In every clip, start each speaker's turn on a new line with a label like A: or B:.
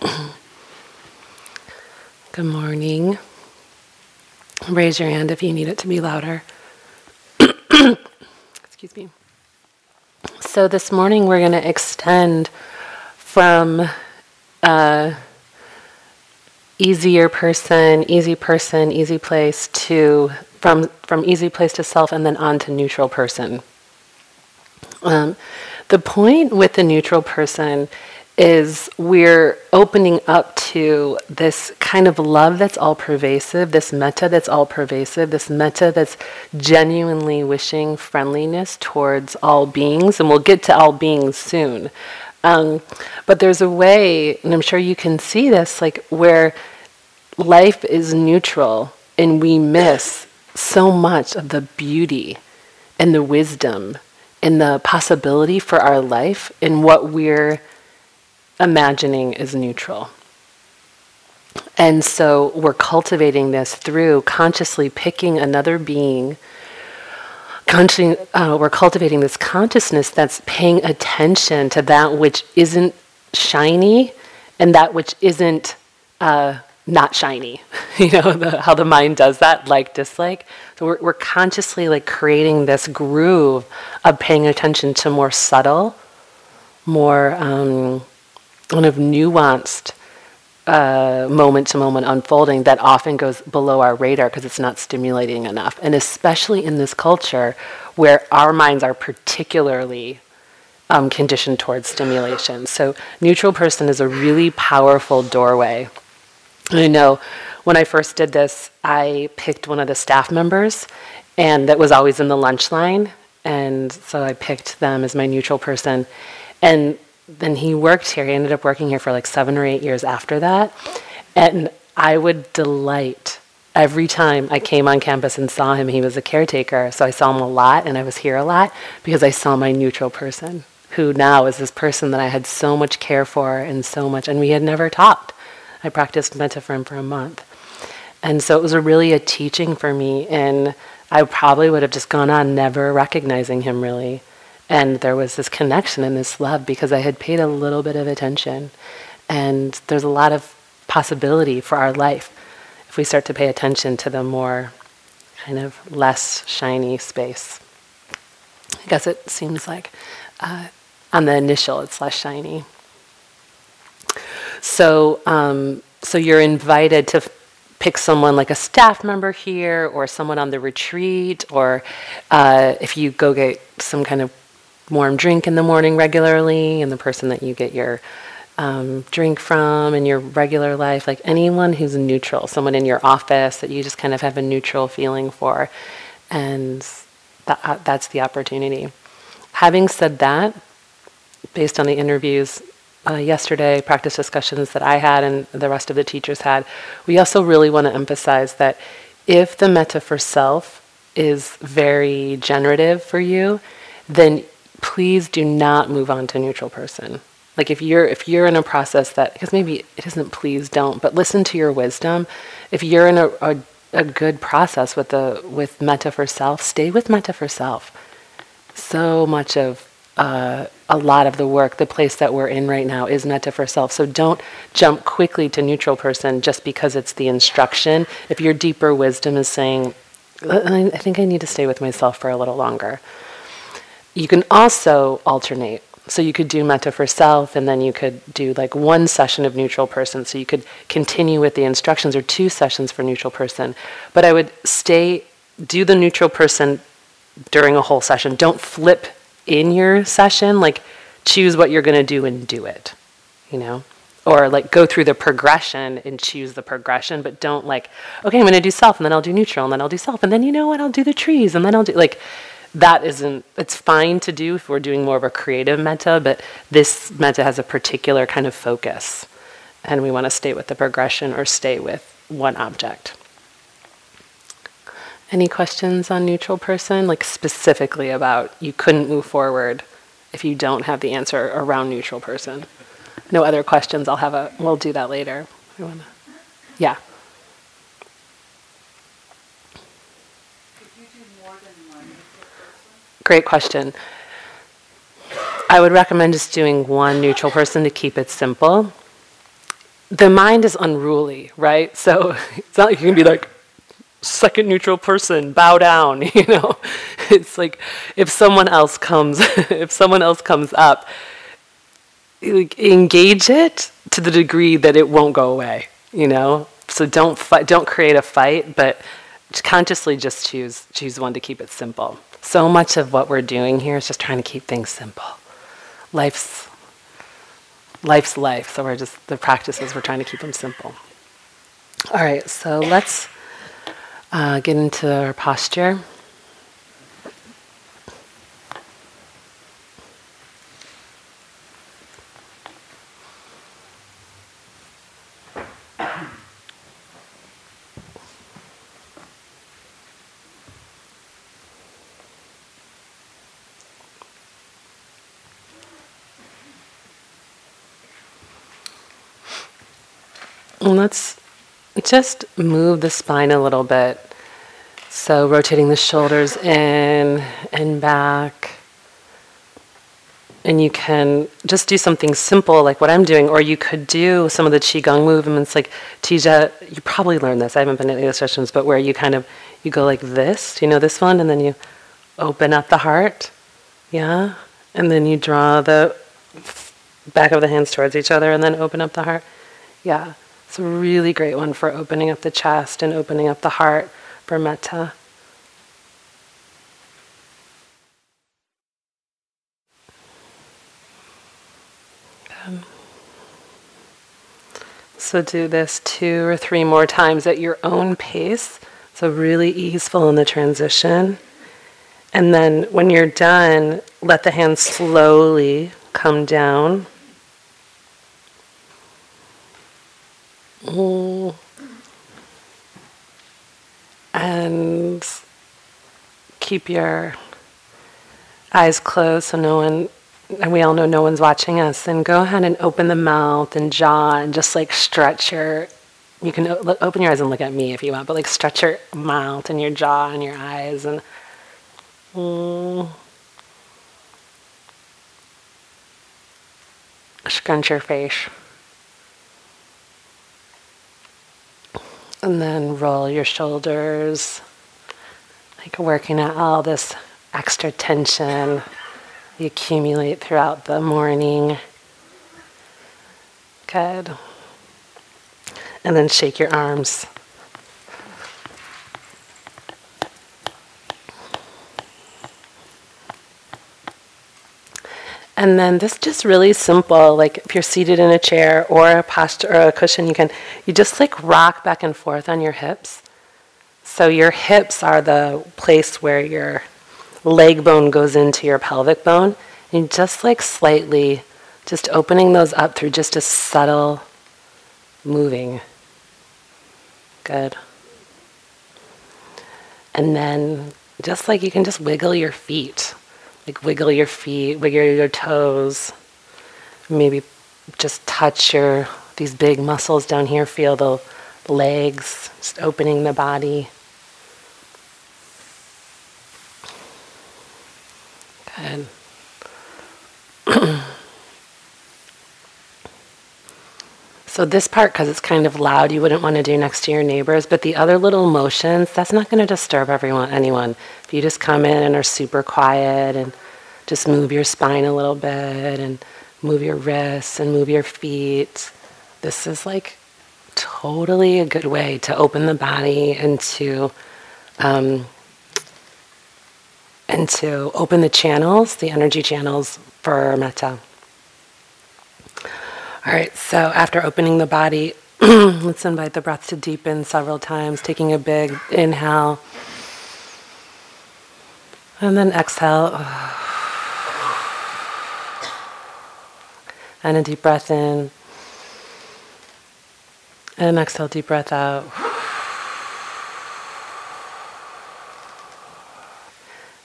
A: Good morning. Raise your hand if you need it to be louder. Excuse me. So, this morning we're going to extend from uh, easier person, easy person, easy place to from from easy place to self, and then on to neutral person. Um, the point with the neutral person is we're opening up to this kind of love that's all pervasive, this metta that's all pervasive, this metta that's genuinely wishing friendliness towards all beings, and we'll get to all beings soon. Um, but there's a way, and I'm sure you can see this, like where life is neutral and we miss so much of the beauty and the wisdom and the possibility for our life in what we're imagining is neutral. And so we're cultivating this through consciously picking another being. Consciously, uh, we're cultivating this consciousness that's paying attention to that which isn't shiny and that which isn't uh, not shiny. you know the, how the mind does that, like dislike. So we're, we're consciously like creating this groove of paying attention to more subtle, more um, kind of nuanced moment to moment unfolding that often goes below our radar because it's not stimulating enough. And especially in this culture where our minds are particularly um, conditioned towards stimulation. So, neutral person is a really powerful doorway. I know when I first did this, I picked one of the staff members, and that was always in the lunch line. And so I picked them as my neutral person. And then he worked here. He ended up working here for like seven or eight years after that. And I would delight every time I came on campus and saw him. He was a caretaker, so I saw him a lot and I was here a lot because I saw my neutral person, who now is this person that I had so much care for and so much, and we had never talked. I practiced metta for him for a month. And so it was a really a teaching for me, and I probably would have just gone on never recognizing him really. And there was this connection and this love because I had paid a little bit of attention. And there's a lot of possibility for our life if we start to pay attention to the more kind of less shiny space. I guess it seems like uh, on the initial it's less shiny. So, um, so you're invited to pick someone like a staff member here or someone on the retreat, or uh, if you go get some kind of warm drink in the morning regularly, and the person that you get your um, drink from in your regular life, like anyone who's neutral, someone in your office that you just kind of have a neutral feeling for, and that, uh, that's the opportunity. Having said that, based on the interviews uh, yesterday, practice discussions that I had and the rest of the teachers had, we also really want to emphasize that if the metta for self is very generative for you, then please do not move on to neutral person. Like if you're if you're in a process that because maybe it isn't please don't, but listen to your wisdom. If you're in a, a, a good process with the with metta for self, stay with metta for self. So much of uh, a lot of the work, the place that we're in right now, is metta for self. So don't jump quickly to neutral person just because it's the instruction. If your deeper wisdom is saying, I think I need to stay with myself for a little longer. You can also alternate. So you could do metta for self, and then you could do like one session of neutral person. So you could continue with the instructions, or two sessions for neutral person. But I would stay, do the neutral person during a whole session. Don't flip in your session, like choose what you're going to do and do it, you know? Or like go through the progression and choose the progression, but don't like, okay, I'm going to do self and then I'll do neutral and then I'll do self and then you know what, I'll do the trees and then I'll do like, that isn't, it's fine to do if we're doing more of a creative metta but this metta has a particular kind of focus and we want to stay with the progression or stay with one object. Any questions on neutral person? Like specifically about you couldn't move forward if you don't have the answer around neutral person. No other questions. I'll have a. We'll do that later. Yeah. Great question. I would recommend just doing one neutral person to keep it simple. the mind is unruly, right? So it's not like you can be like, second neutral person, bow down, you know? It's like if someone else comes, if someone else comes up, engage it to the degree that it won't go away, you know? So don't fight, don't create a fight, but consciously just choose choose one to keep it simple. So much of what we're doing here is just trying to keep things simple. Life's life's life, so we're just the practices we're trying to keep them simple. All right, so let's uh, get into our posture. Let's just move the spine a little bit. So, rotating the shoulders in and back. And you can just do something simple like what I'm doing, or you could do some of the Qigong movements like Tija. You probably learned this, I haven't been in any of the sessions, but where you kind of you go like this, you know this one, and then you open up the heart. Yeah? And then you draw the back of the hands towards each other and then open up the heart. Yeah. It's a really great one for opening up the chest and opening up the heart for metta. Um, so do this two or three more times at your own pace. So really easeful in the transition. And then when you're done, let the hands slowly come down. And keep your eyes closed so no one, and we all know no one's watching us. And go ahead and open the mouth and jaw and just like stretch your, you can open your eyes and look at me if you want, but like stretch your mouth and your jaw and your eyes and. Mm, scrunch your face. And then roll your shoulders, like working out all this extra tension you accumulate throughout the morning. Good. And then shake your arms. And then this just really simple, like if you're seated in a chair or a posture or a cushion, you can you just like rock back and forth on your hips. So your hips are the place where your leg bone goes into your pelvic bone. And you just like slightly just opening those up through just a subtle moving. Good. And then just like you can just wiggle your feet. Like wiggle your feet, wiggle your toes. Maybe just touch your these big muscles down here. Feel the legs, just opening the body. Good. So this part, because it's kind of loud, you wouldn't want to do next to your neighbors. But the other little motions, that's not going to disturb everyone, anyone. If you just come in and are super quiet and just move your spine a little bit and move your wrists and move your feet, this is like totally a good way to open the body and to um, and to open the channels, the energy channels for metta. All right, so after opening the body, let's invite the breath to deepen several times, taking a big inhale. And then exhale. And a deep breath in. And exhale, deep breath out.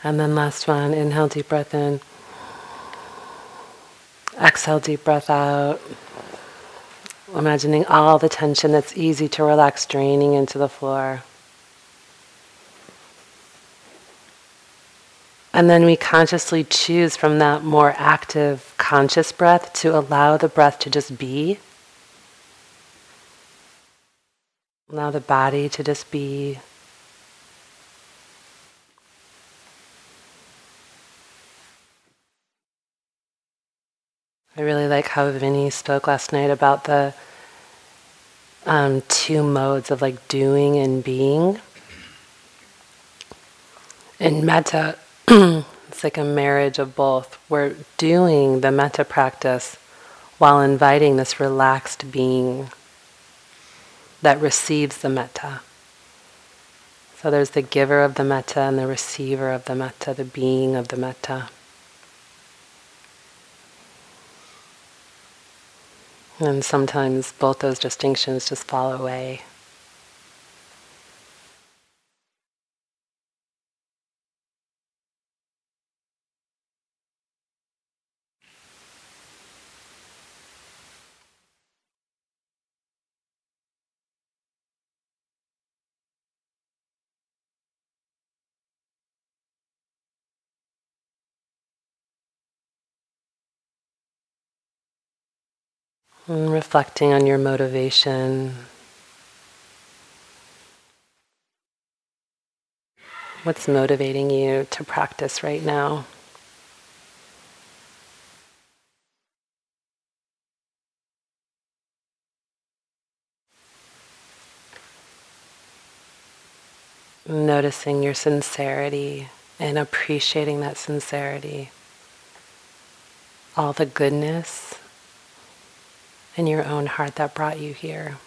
A: And then last one, inhale, deep breath in. Exhale, deep breath out. Imagining all the tension that's easy to relax draining into the floor. And then we consciously choose from that more active, conscious breath to allow the breath to just be. Allow the body to just be. I really like how Vinny spoke last night about the um, two modes of like doing and being. In metta, it's like a marriage of both. We're doing the metta practice while inviting this relaxed being that receives the metta. So there's the giver of the metta and the receiver of the metta, the being of the metta. And sometimes both those distinctions just fall away. And reflecting on your motivation. What's motivating you to practice right now? Noticing your sincerity and appreciating that sincerity. All the goodness in your own heart that brought you here.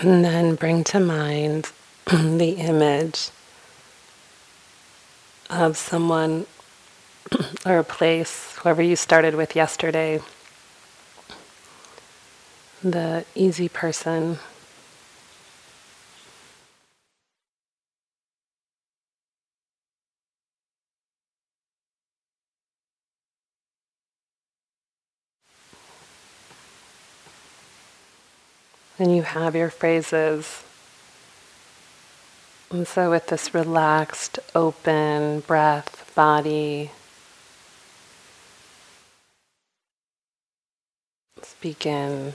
A: And then bring to mind the image of someone or a place, whoever you started with yesterday, the easy person. And you have your phrases. And so, with this relaxed, open breath, body, let's begin.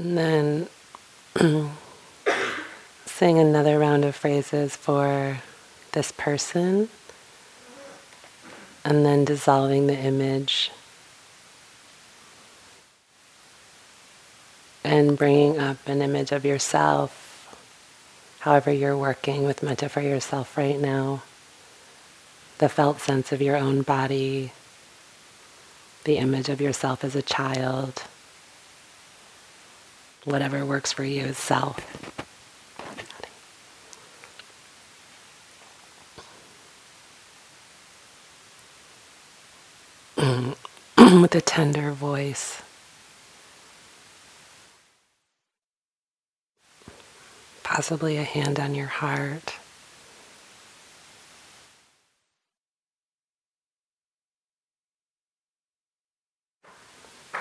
A: And then sing another round of phrases for this person, and then dissolving the image and bringing up an image of yourself, however, you're working with metta for yourself right now, the felt sense of your own body, the image of yourself as a child whatever works for you is self. With a tender voice. Possibly a hand on your heart.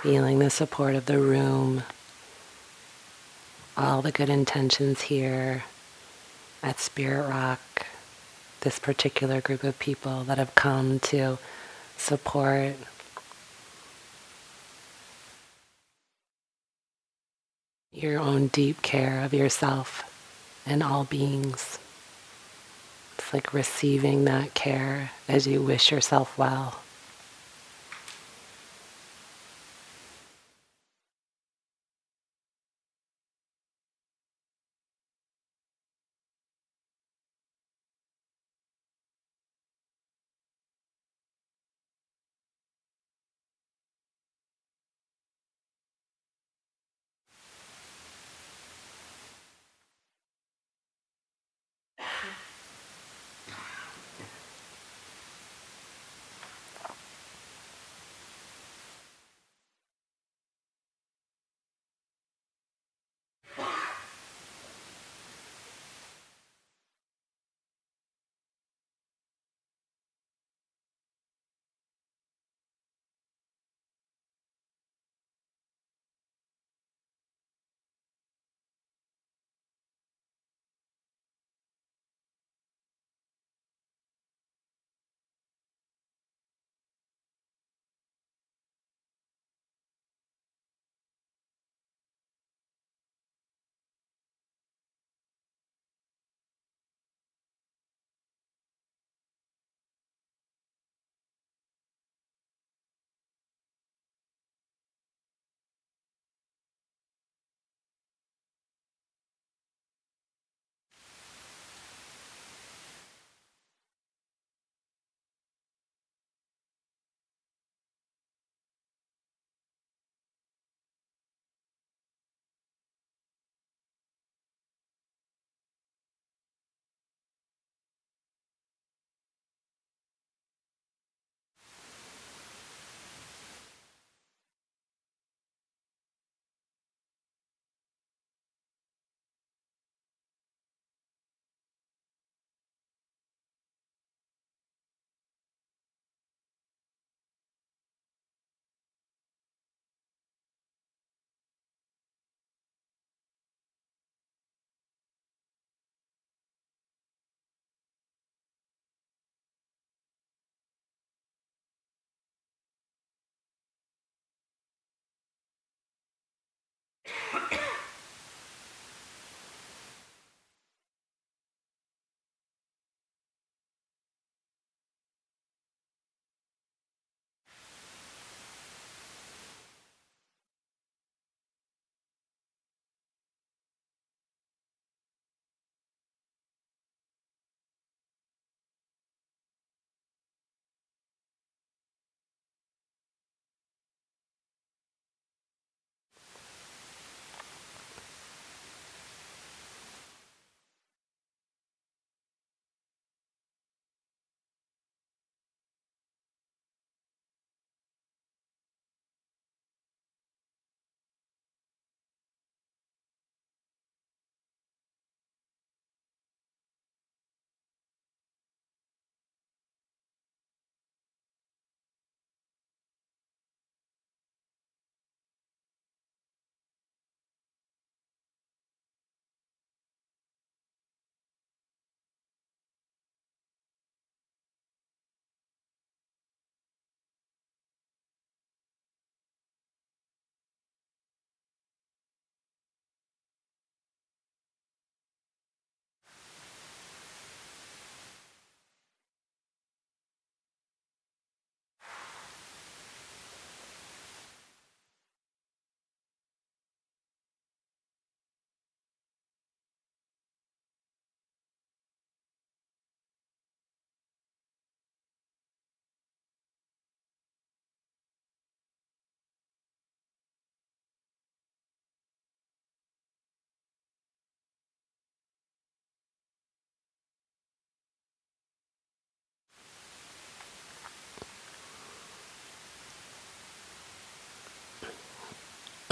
A: Feeling the support of the room all the good intentions here at Spirit Rock, this particular group of people that have come to support your own deep care of yourself and all beings. It's like receiving that care as you wish yourself well.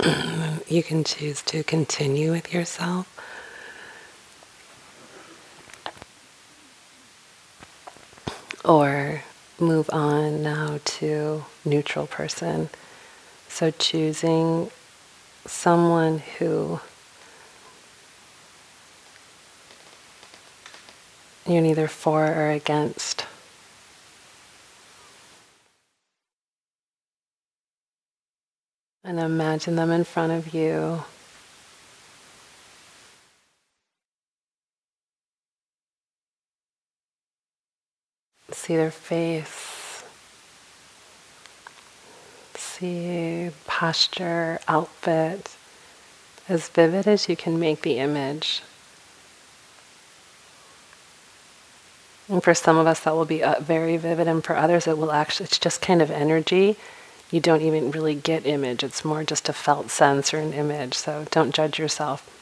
A: you can choose to continue with yourself. Or move on now to neutral person. So choosing someone who you're neither for or against. And imagine them in front of you. See their face. See posture, outfit, as vivid as you can make the image. And for some of us, that will be uh, very vivid, and for others, it will actually, it's just kind of energy you don't even really get image. It's more just a felt sense or an image. So don't judge yourself.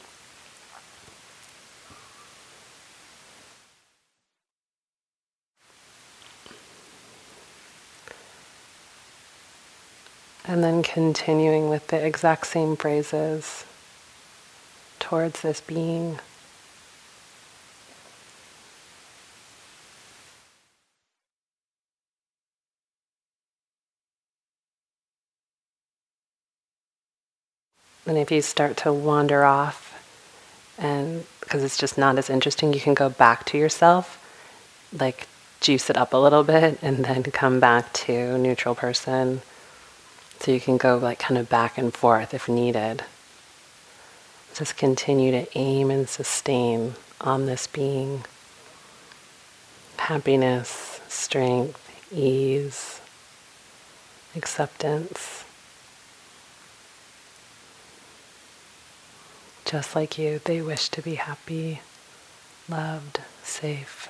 A: And then continuing with the exact same phrases towards this being. And if you start to wander off, and because it's just not as interesting, you can go back to yourself, like juice it up a little bit, and then come back to neutral person. So you can go like kind of back and forth if needed. Just continue to aim and sustain on this being happiness, strength, ease, acceptance. Just like you, they wish to be happy, loved, safe.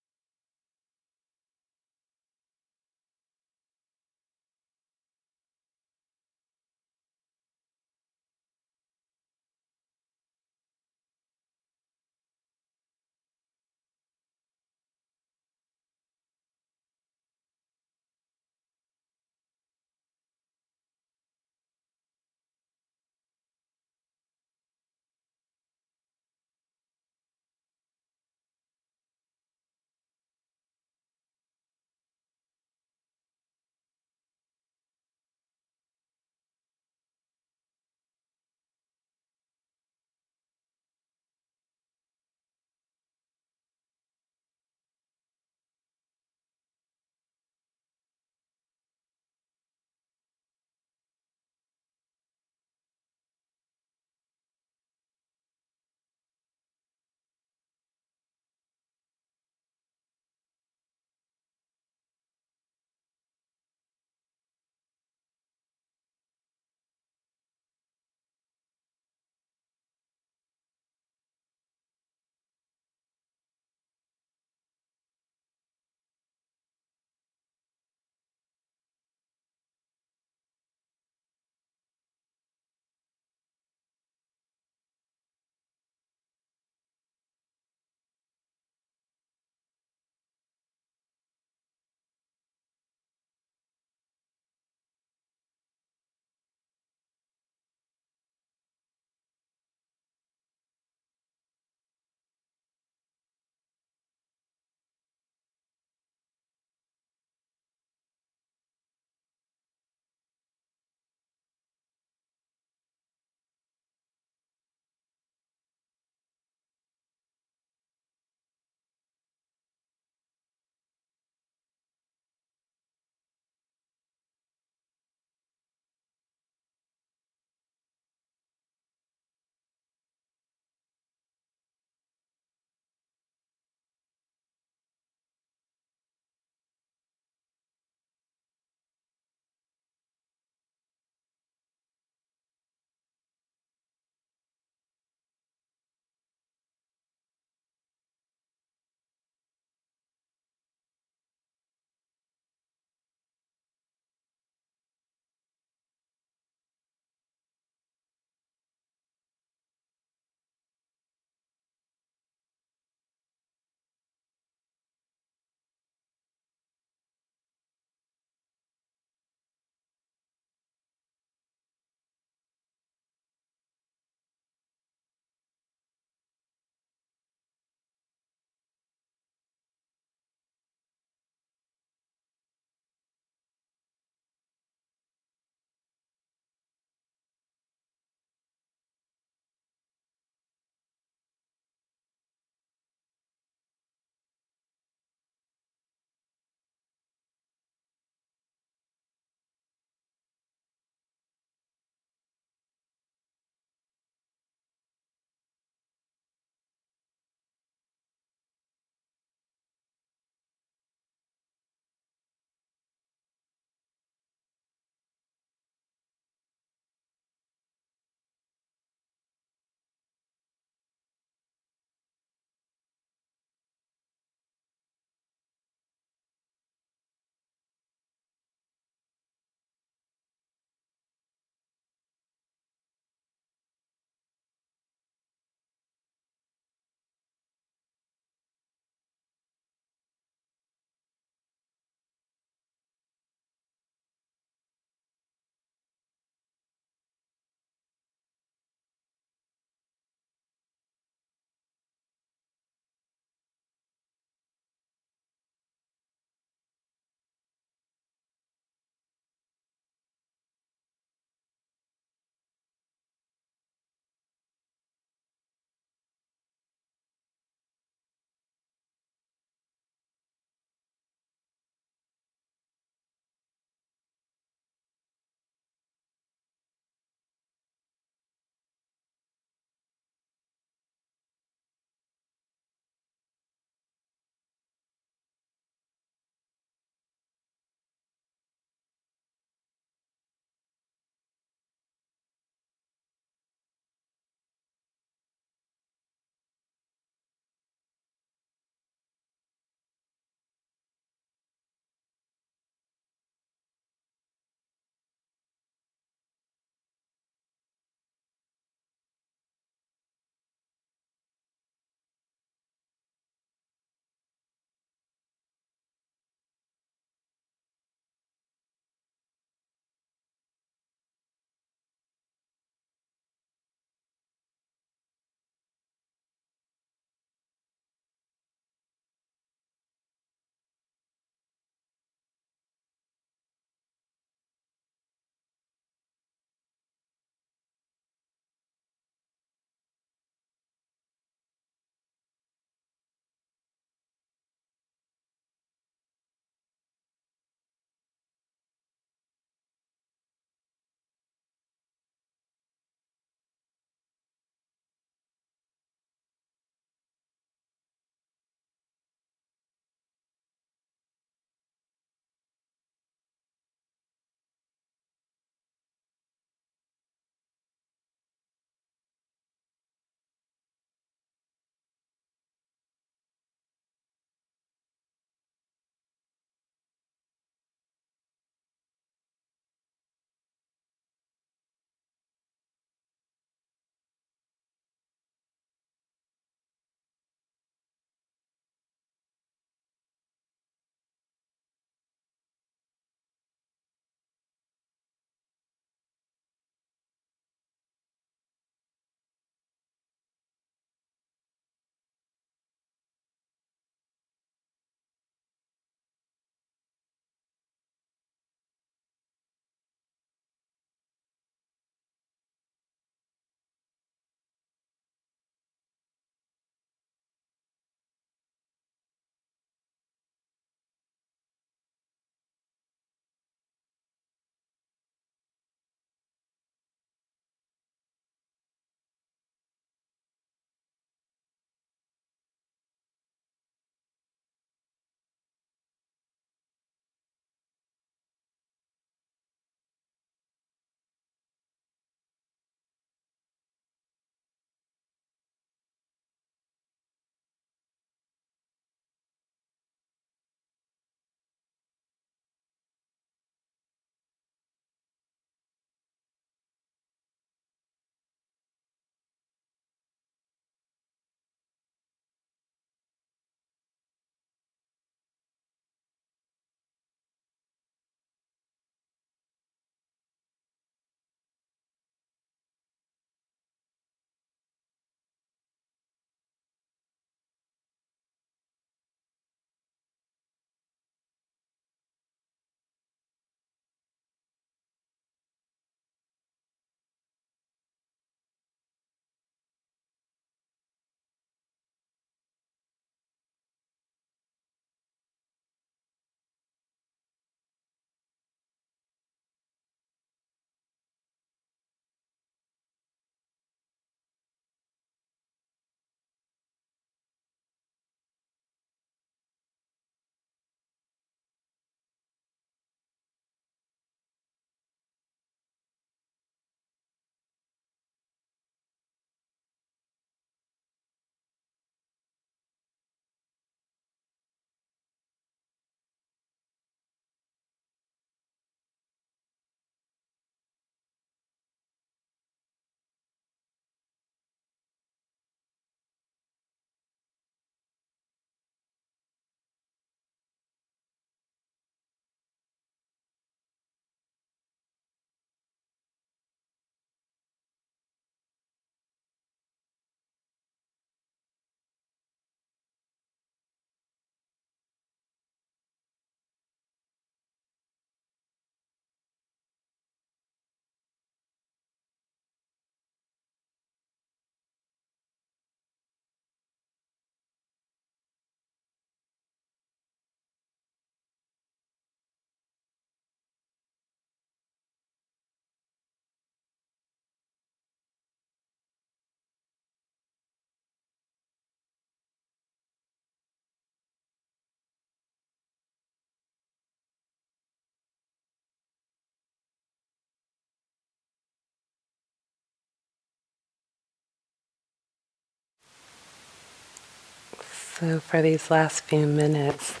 A: So for these last few minutes,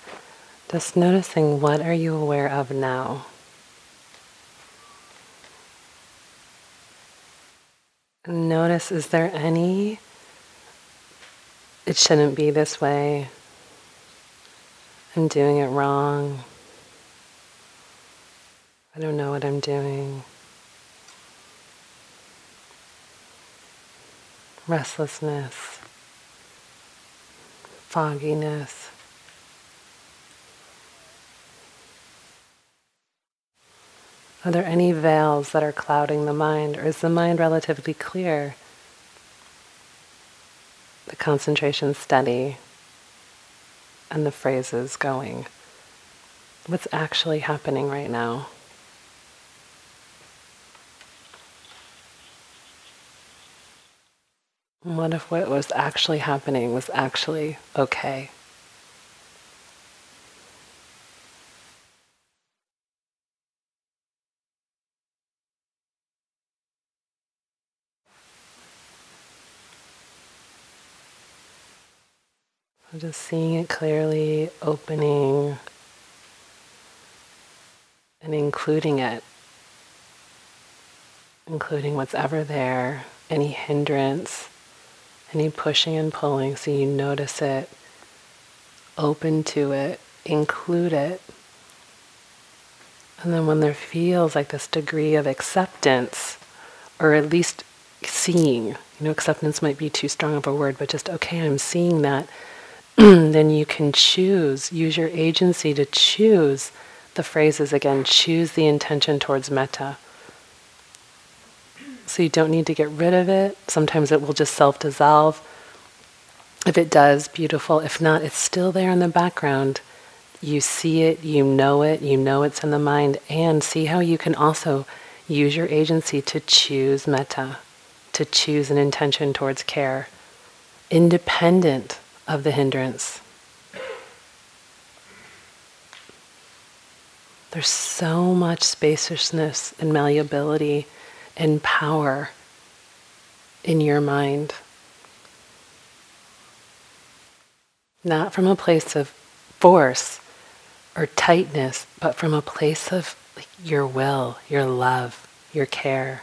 A: just noticing what are you aware of now? Notice is there any it shouldn't be this way. I'm doing it wrong. I don't know what I'm doing. Restlessness, fogginess. Are there any veils that are clouding the mind, or is the mind relatively clear? The concentration steady and the phrases going. What's actually happening right now? What if what was actually happening was actually okay? Just seeing it clearly, opening, and including it, including what's ever there, any hindrance, any pushing and pulling, so you notice it, open to it, include it. And then when there feels like this degree of acceptance, or at least seeing, you know, acceptance might be too strong of a word, but just, okay, I'm seeing that then you can choose, use your agency to choose the phrases again, choose the intention towards metta. So you don't need to get rid of it. Sometimes it will just self dissolve. If it does, beautiful. If not, it's still there in the background. You see it, you know it, you know it's in the mind, and see how you can also use your agency to choose metta, to choose an intention towards care, independent of the hindrance. There's so much spaciousness and malleability and power in your mind. Not from a place of force or tightness, but from a place of like, your will, your love, your care.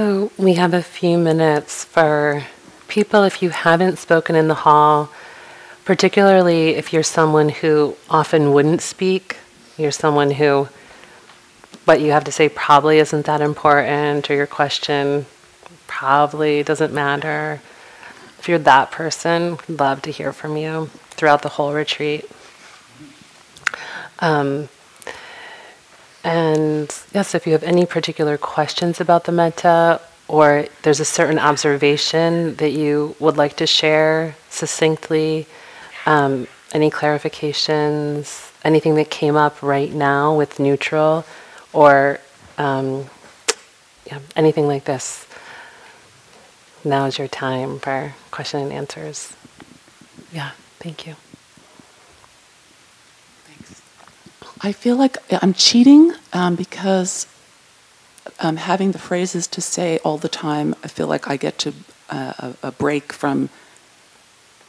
A: So we have a few minutes for people, if you haven't spoken in the hall, particularly if you're someone who often wouldn't speak, you're someone who what you have to say probably isn't that important, or your question probably doesn't matter. If you're that person, love to hear from you throughout the whole retreat. Um, and yes, if you have any particular questions about the metta, or there's a certain observation that you would like to share succinctly, um, any clarifications, anything that came up right now with neutral, or um, yeah, anything like this, now is your time for question and answers. Yeah, thank you.
B: I feel like I'm cheating um, because um, having the phrases to say all the time, I feel like I get to uh, a, break from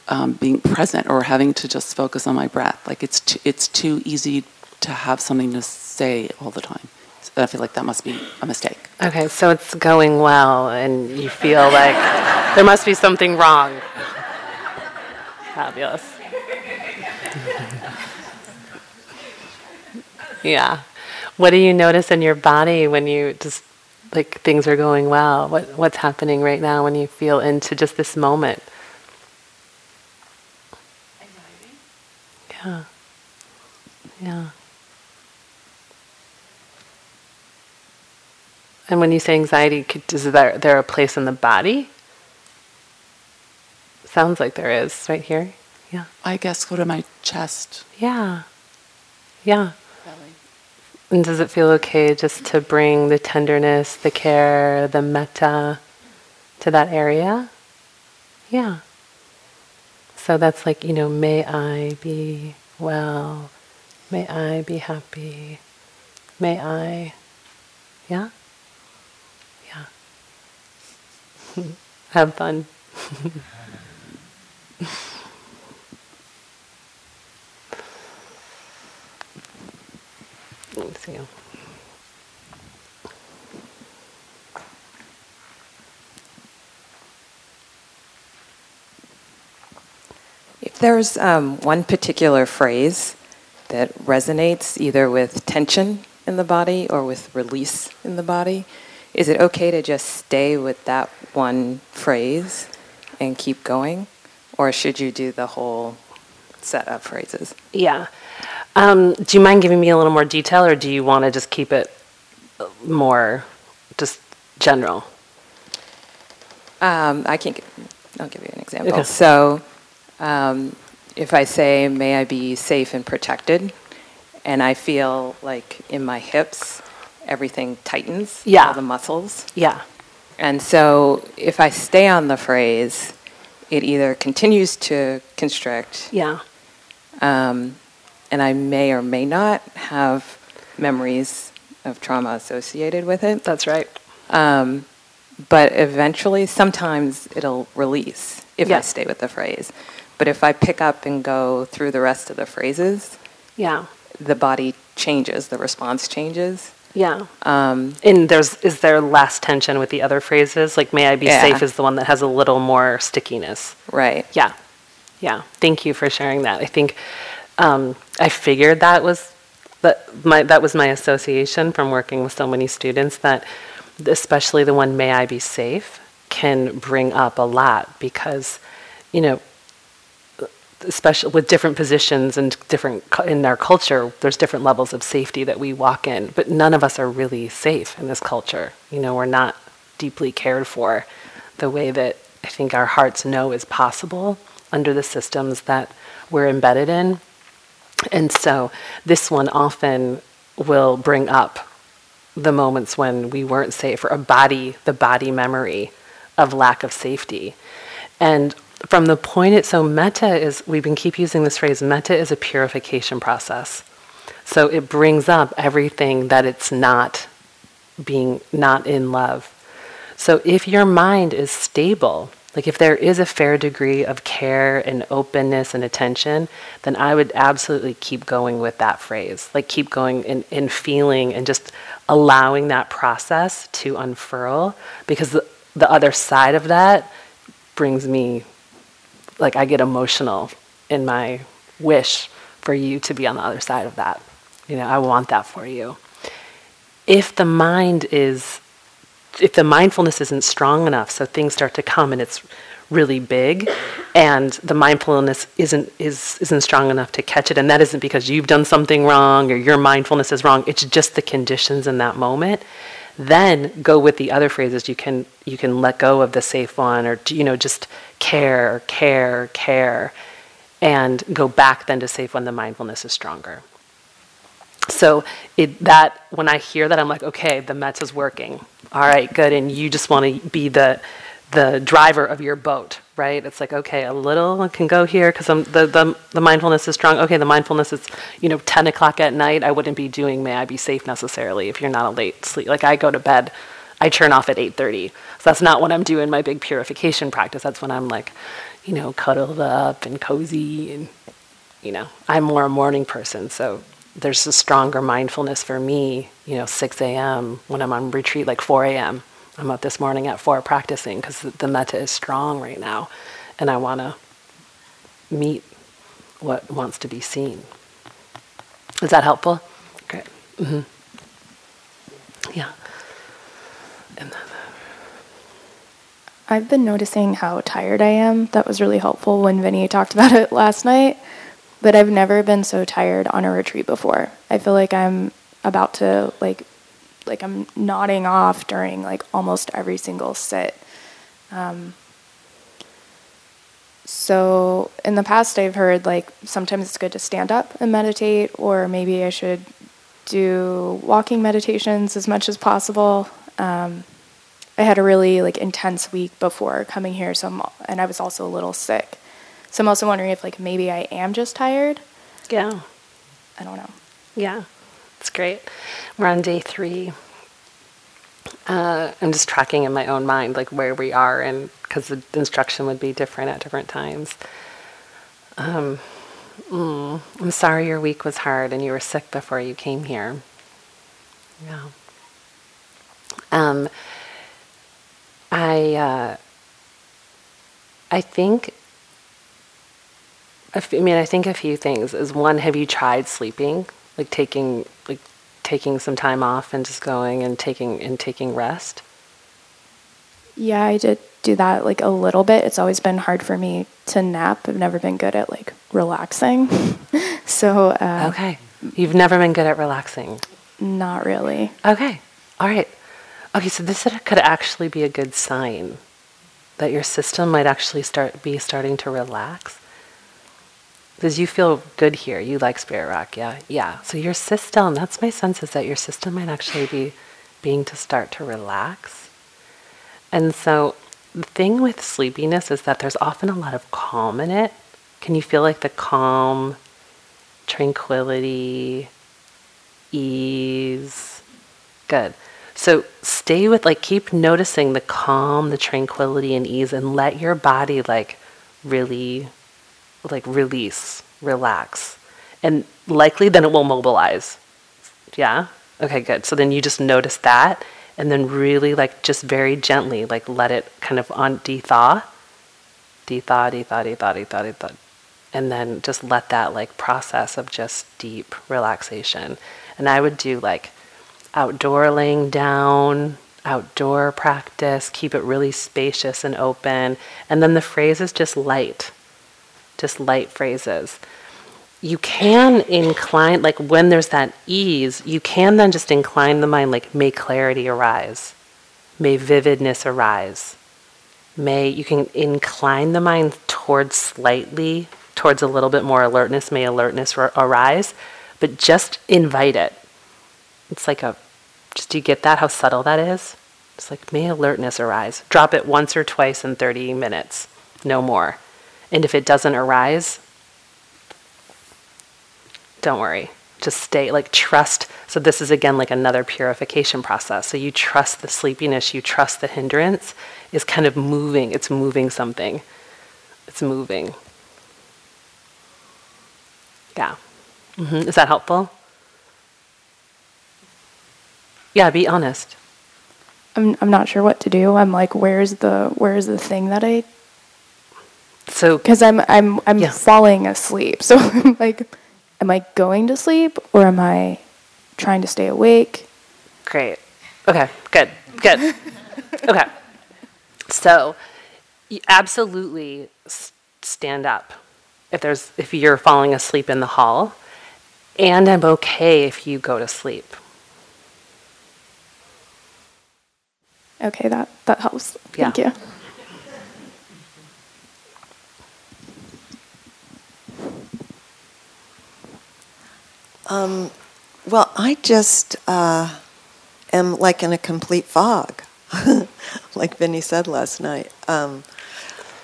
B: um, being present or having to just focus on my breath. Like it's too, it's too easy to have something to say all the time. So I feel like that must be a mistake.
A: Okay, so it's going well, and you feel like there must be something wrong. Fabulous. Yeah. What do you notice in your body when you just like things are going well? What what's happening right now when you feel into just this moment? Yeah. Yeah. And when you say anxiety, is there, there a place in the body? Sounds like there is, right here. Yeah.
B: I guess go to my chest.
A: Yeah. Yeah. And does it feel okay just to bring the tenderness, the care, the metta to that area? Yeah. So that's like, you know, may I be well, may I be happy, may I, yeah? Yeah. Have fun. Let's see.
C: If there's um, one particular phrase that resonates either with tension in the body or with release in the body, is it okay to just stay with that one phrase and keep going? Or should you do the whole set of phrases?
A: Yeah. Um, do you mind giving me a little more detail, or do you want to just keep it more just general?
C: Um, I can't. I'll give you an example.
A: Okay.
C: So, um, if I say, "May I be safe and protected," and I feel like in my hips everything tightens,
A: Yeah.
C: all the muscles,
A: Yeah.
C: and so if I stay on the phrase, it either continues to constrict,
A: Yeah.
C: um, and I may or may not have memories of trauma associated with it.
A: That's right.
C: Um, but eventually, sometimes it'll release if
A: Yeah.
C: I stay with the phrase. But if I pick up and go through the rest of the phrases,
A: Yeah.
C: the body changes, the response changes.
A: Yeah.
C: Um,
A: And there's is there less tension with the other phrases? Like "May I be
C: Yeah.
A: safe" is the one that has a little more stickiness.
C: right.
A: Yeah. Yeah. Thank you for sharing that. I think um, I figured that was that my that was my association from working with so many students that especially the one "May I be safe" can bring up a lot because you know especially with different positions and different in our culture there's different levels of safety that we walk in but none of us are really safe in this culture. You know we're not deeply cared for the way that i think our hearts know is possible under the systems that we're embedded in and so this one often will bring up the moments when we weren't safe or a body the body memory of lack of safety. And from the point it so metta is we've been keep using this phrase metta is a purification process. So it brings up everything that it's not being not in love. So if your mind is stable like if there is a fair degree of care and openness and attention then i would absolutely keep going with that phrase like keep going and, and feeling and just allowing that process to unfurl because the, the other side of that brings me like I get emotional in my wish for you to be on the other side of that. You know, I want that for you. If the mind is if the mindfulness isn't strong enough so things start to come and it's really big and the mindfulness isn't is isn't strong enough to catch it and that isn't because you've done something wrong or your mindfulness is wrong it's just the conditions in that moment then go with the other phrases you can you can let go of the safe one or you know just care care care and go back then to safe when the mindfulness is stronger. So it that when i hear that i'm like okay the metta is working all right good and you just want to be the the driver of your boat right it's like okay a little can go here because the, the the mindfulness is strong okay the mindfulness is you know 10 o'clock at night i wouldn't be doing may i be safe necessarily if you're not a late sleep like i go to bed I turn off at 8:30. So that's not when I'm doing my big purification practice. That's when I'm like, you know, cuddled up and cozy and you know, I'm more a morning person, so there's a stronger mindfulness for me, you know, 6 a.m. when I'm on retreat, like 4 a.m. I'm up this morning at 4 practicing because the metta is strong right now, and I want to meet what wants to be seen. Is that helpful? Great. Mm-hmm. Yeah. And then,
D: I've been noticing how tired I am. That was really helpful when Vinny talked about it last night. But I've never been so tired on a retreat before. I feel like I'm about to like like I'm nodding off during like almost every single sit. Um, so in the past, I've heard like sometimes it's good to stand up and meditate, or maybe I should do walking meditations as much as possible. Um, I had a really like intense week before coming here, so I'm, and I was also a little sick. So I'm also wondering if like maybe I am just tired.
A: yeah.
D: I don't know.
A: Yeah, it's great. We're on day three. Uh, I'm just tracking in my own mind, like where we are, and because the instruction would be different at different times. Um, mm, I'm sorry your week was hard and you were sick before you came here. Yeah. Um, I uh, I think I f- I mean, I think a few things is one, have you tried sleeping? Like taking like taking some time off and just going and taking and taking rest?
D: Yeah, I did do that like a little bit. It's always been hard for me to nap. I've never been good at like relaxing. so, uh,
A: Okay. You've never been good at relaxing.
D: not really.
A: Okay. All right. Okay, so this could actually be a good sign that your system might actually start be starting to relax. Because you feel good here. You like Spirit Rock, yeah? Yeah. So your system, that's my sense is that your system might actually be being to start to relax. And so the thing with sleepiness is that there's often a lot of calm in it. Can you feel like the calm, tranquility, ease? Good. So stay with, like, keep noticing the calm, the tranquility, and ease, and let your body, like, really, like, release, relax. And likely then it will mobilize. Yeah? Okay, good. So then you just notice that, and then really, like, just very gently, like, let it kind of on de-thaw, de-thaw, de-thaw, de-thaw, de-thaw, de-thaw. And then just let that, like, process of just deep relaxation. And I would do, like, outdoor laying down, outdoor practice, keep it really spacious and open. And then the phrase is just light, just light phrases. You can incline, like when there's that ease, you can then just incline the mind, like, may clarity arise, may vividness arise. May you can incline the mind towards slightly, towards a little bit more alertness, may alertness ar- arise, but just invite it. It's like a, just do you get that? How subtle that is? It's like, may alertness arise. Drop it once or twice in 30 minutes, no more. And if it doesn't arise, don't worry. Just stay, like, trust. So, this is again like another purification process. So, you trust the sleepiness, you trust the hindrance is kind of moving. It's moving something. It's moving. Yeah. hmm Is that helpful? Yeah, be honest.
D: I'm I'm not sure what to do. I'm like, where's the where's the thing that I
A: So,
D: because I'm I'm I'm
A: Yeah.
D: falling asleep. So I'm like, am I going to sleep or am I trying to stay awake?
A: Great. Okay, good, good. okay. So, you absolutely s- stand up if there's if you're falling asleep in the hall, and I'm okay if you go to sleep.
D: Okay, that that helps. Thank
A: Yeah.
D: You.
E: Well, I just uh, am like in a complete fog, like Vinny said last night. Um,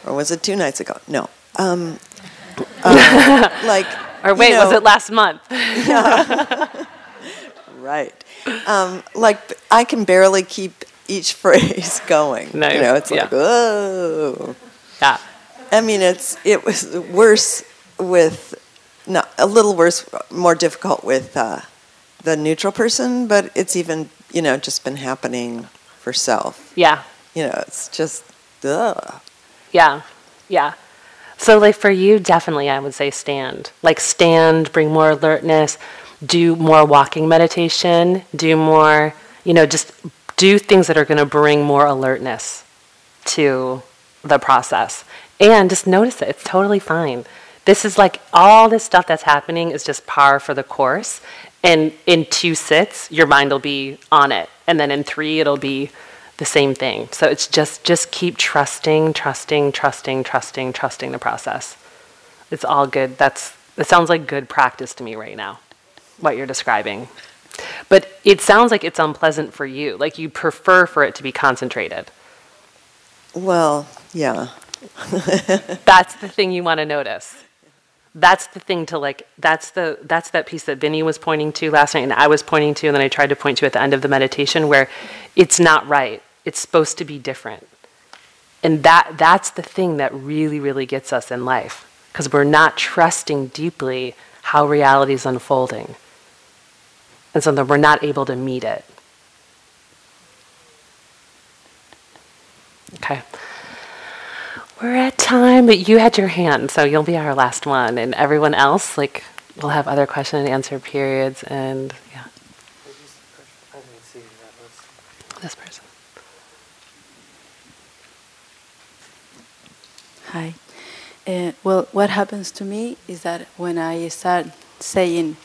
E: or was it two nights ago? No. Um, uh, like.
A: Or
E: you
A: wait, was it last month?
E: Right. Um, like I can barely keep each phrase going.
A: No,
E: you know, it's
A: yeah.
E: like, oh.
A: Yeah.
E: I mean, it's it was worse with, a little worse, more difficult with uh, the neutral person, but it's even you know just been happening for self.
A: Yeah.
E: You know, it's just, ugh.
A: Yeah. Yeah. So, like for you, definitely, I would say stand. Like, stand, bring more alertness, do more walking meditation, do more, you know, just do things that are going to bring more alertness to the process. And just notice it. It's totally fine. This is like all this stuff that's happening is just par for the course. And in two sits, your mind will be on it. And then in three, it'll be the same thing. So it's just just keep trusting, trusting, trusting, trusting, trusting the process. It's all good. That's it sounds like good practice to me right now. What you're describing. But it sounds like it's unpleasant for you. Like you prefer for it to be concentrated.
E: Well, yeah.
A: That's the thing you want to notice. That's the thing to like that's the that's that piece that Vinny was pointing to last night and I was pointing to and then I tried to point to at the end of the meditation where it's not right. It's supposed to be different. And that that's the thing that really really gets us in life because we're not trusting deeply how reality is unfolding. And so then we're not able to meet it. Okay. We're at time, but you had your hand, so you'll be our last one. And everyone else, like, we'll have other question and answer periods, and yeah. This person.
F: Hi. Uh, well, what happens to me is that when I start saying,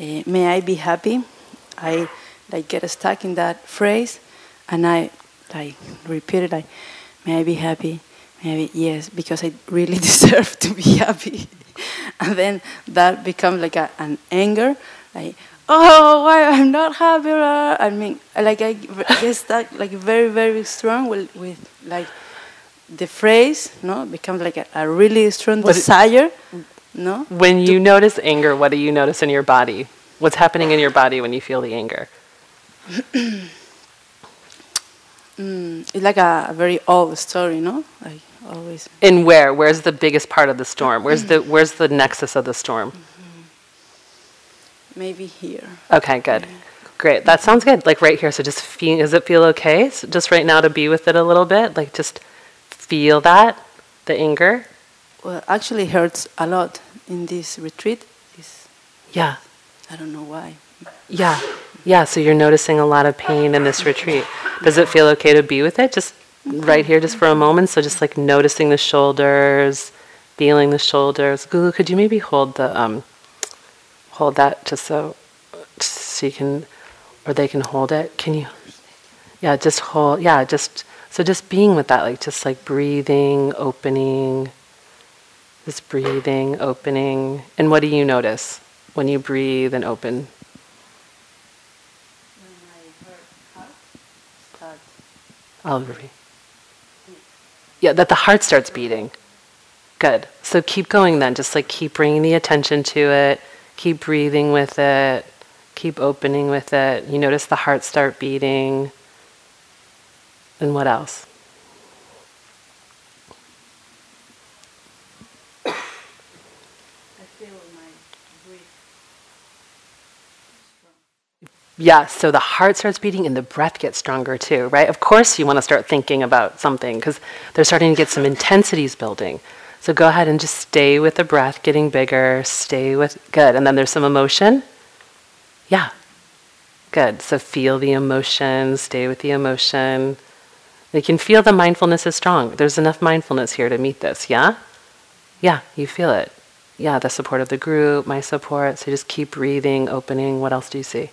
F: uh, "May I be happy," I like get stuck in that phrase, and I like repeat it like, "May I be happy." Maybe yes, because I really deserve to be happy, and then that becomes like a, an anger, like oh why I'm not happy. uh," I mean, like I get stuck like very very strong with, with like the phrase, no, becomes like a, a really strong
A: What it-
F: desire, no.
A: When you notice anger, what do you notice in your body? What's happening in your body when you feel the anger?
F: Mm, it's like a, a very old story, no? Like always.
A: And where? Where's the biggest part of the storm? Where's the where's the nexus of the storm? Mm-hmm.
F: Maybe here.
A: Okay, good. Great. That sounds good. Like right here. So just feel does it feel okay? So just right now to be with it a little bit? Like just feel that, the anger?
F: Well, actually hurts a lot in this retreat. It's,
A: Yeah.
F: I don't know why.
A: Yeah. Yeah. So you're noticing a lot of pain in this retreat. Does it feel okay to be with it? Just right here, just for a moment. So just like noticing the shoulders, feeling the shoulders. Gulu, could you maybe hold the um, hold that just so so you can, or they can hold it. Can you? Yeah, just hold. Yeah, just so just being with that, like just like breathing, opening. Just breathing, opening, and what do you notice when you breathe and open? I'll repeat. Yeah, that the heart starts beating. Good. So keep going then. Just like keep bringing the attention to it. Keep breathing with it. Keep opening with it. You notice the heart start beating. And what else? Yeah, so the heart starts beating and the breath gets stronger too, right? Of course, you want to start thinking about something because they're starting to get some intensities building. So go ahead and just stay with the breath getting bigger, stay with, good. And then there's some emotion. Yeah, good. So feel the emotion, stay with the emotion. You can feel the mindfulness is strong. There's enough mindfulness here to meet this, yeah? Yeah, you feel it. Yeah, the support of the group, my support. So just keep breathing, opening. What else do you see?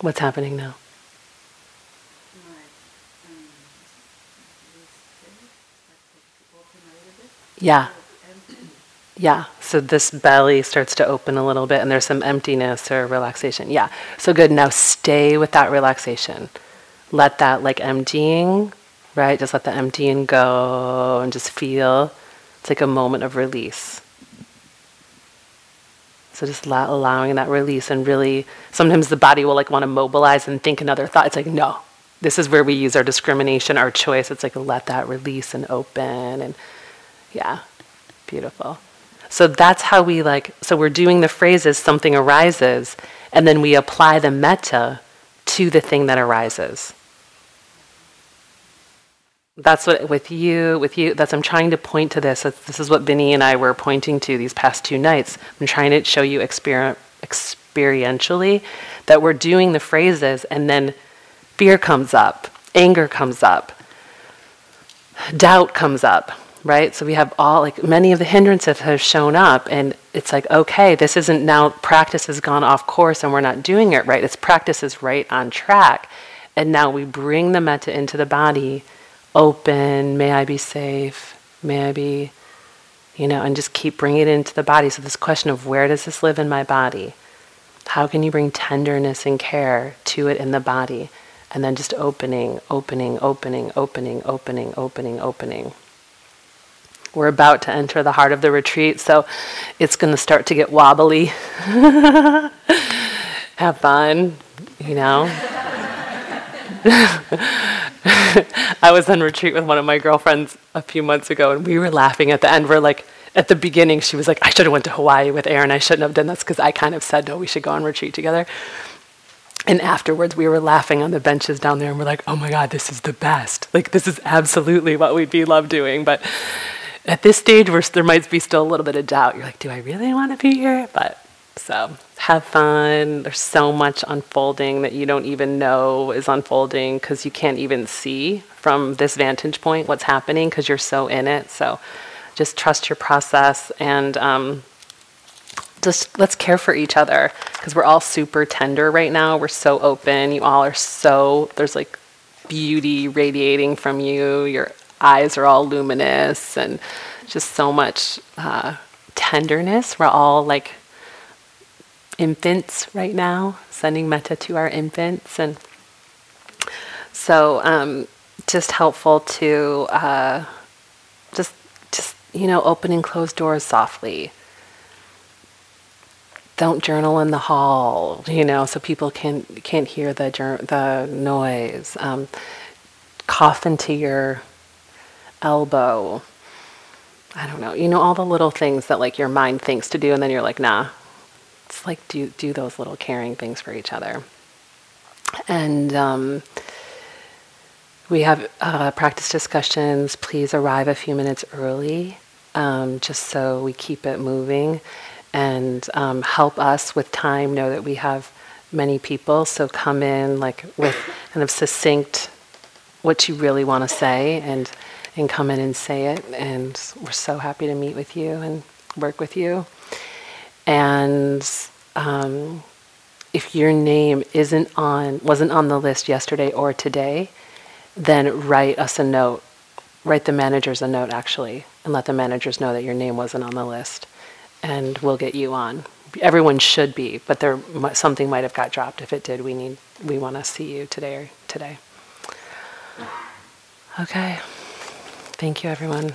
A: What's happening now? Yeah. Yeah. So this belly starts to open a little bit and there's some emptiness or relaxation. Yeah. So good. Now stay with that relaxation. Let that like emptying, right? Just let the emptying go and just feel. It's like a moment of release. So just allow, allowing that release and really, sometimes the body will like want to mobilize and think another thought. It's like, no, this is where we use our discrimination, our choice. It's like let that release and open and yeah, beautiful. So that's how we like, so we're doing the phrases, something arises, and then we apply the metta to the thing that arises. That's what with you, with you, that's I'm trying to point to this. This is what Vinny and I were pointing to these past two nights. I'm trying to show you exper- experientially that we're doing the phrases and then fear comes up, anger comes up, doubt comes up, right? So we have all, like, many of the hindrances have shown up, and it's like, okay, this isn't now, practice has gone off course and we're not doing it right. It's practice is right on track. And now we bring the metta into the body, open, may I be safe, may I be, you know, and just keep bringing it into the body. So, this question of where does this live in my body? How can you bring tenderness and care to it in the body? And then just opening, opening, opening, opening, opening, opening, opening. We're about to enter the heart of the retreat, so it's going to start to get wobbly. Have fun, you know. I was on retreat with one of my girlfriends a few months ago, and we were laughing at the end. We're like, at the beginning, she was like, "I should have went to Hawaii with Aaron. I shouldn't have done this because I kind of said no, we should go on retreat together." And afterwards, we were laughing on the benches down there, and we're like, "Oh my God, this is the best! Like, this is absolutely what we'd be love doing." But at this stage, there might be still a little bit of doubt, you're like, "Do I really want to be here?" But so have fun. There's so much unfolding that you don't even know is unfolding because you can't even see from this vantage point what's happening because you're so in it. So just trust your process and. Um, just let's care for each other because we're all super tender right now. We're so open. You all are so, there's like beauty radiating from you. Your eyes are all luminous and just so much uh, tenderness. We're all like infants right now, sending metta to our infants. And so, um, just helpful to uh, just, just, you know, open and close doors softly don't journal in the hall, you know, so people can can't hear the the noise. Um, cough into your elbow. I don't know. You know all the little things that like your mind thinks to do, and then you're like, nah. It's like do do those little caring things for each other. And um, we have uh, practice discussions. Please arrive a few minutes early, um, just so we keep it moving and um, help us with time know that we have many people. So come in like with kind of succinct what you really want to say and and come in and say it. And we're so happy to meet with you and work with you. And um, if your name isn't on wasn't on the list yesterday or today, then write us a note. Write the managers a note actually, and let the managers know that your name wasn't on the list and we'll get you on. Everyone should be, but there something might have got dropped. If it did, we need we want to see you today or today. Okay. Thank you, everyone.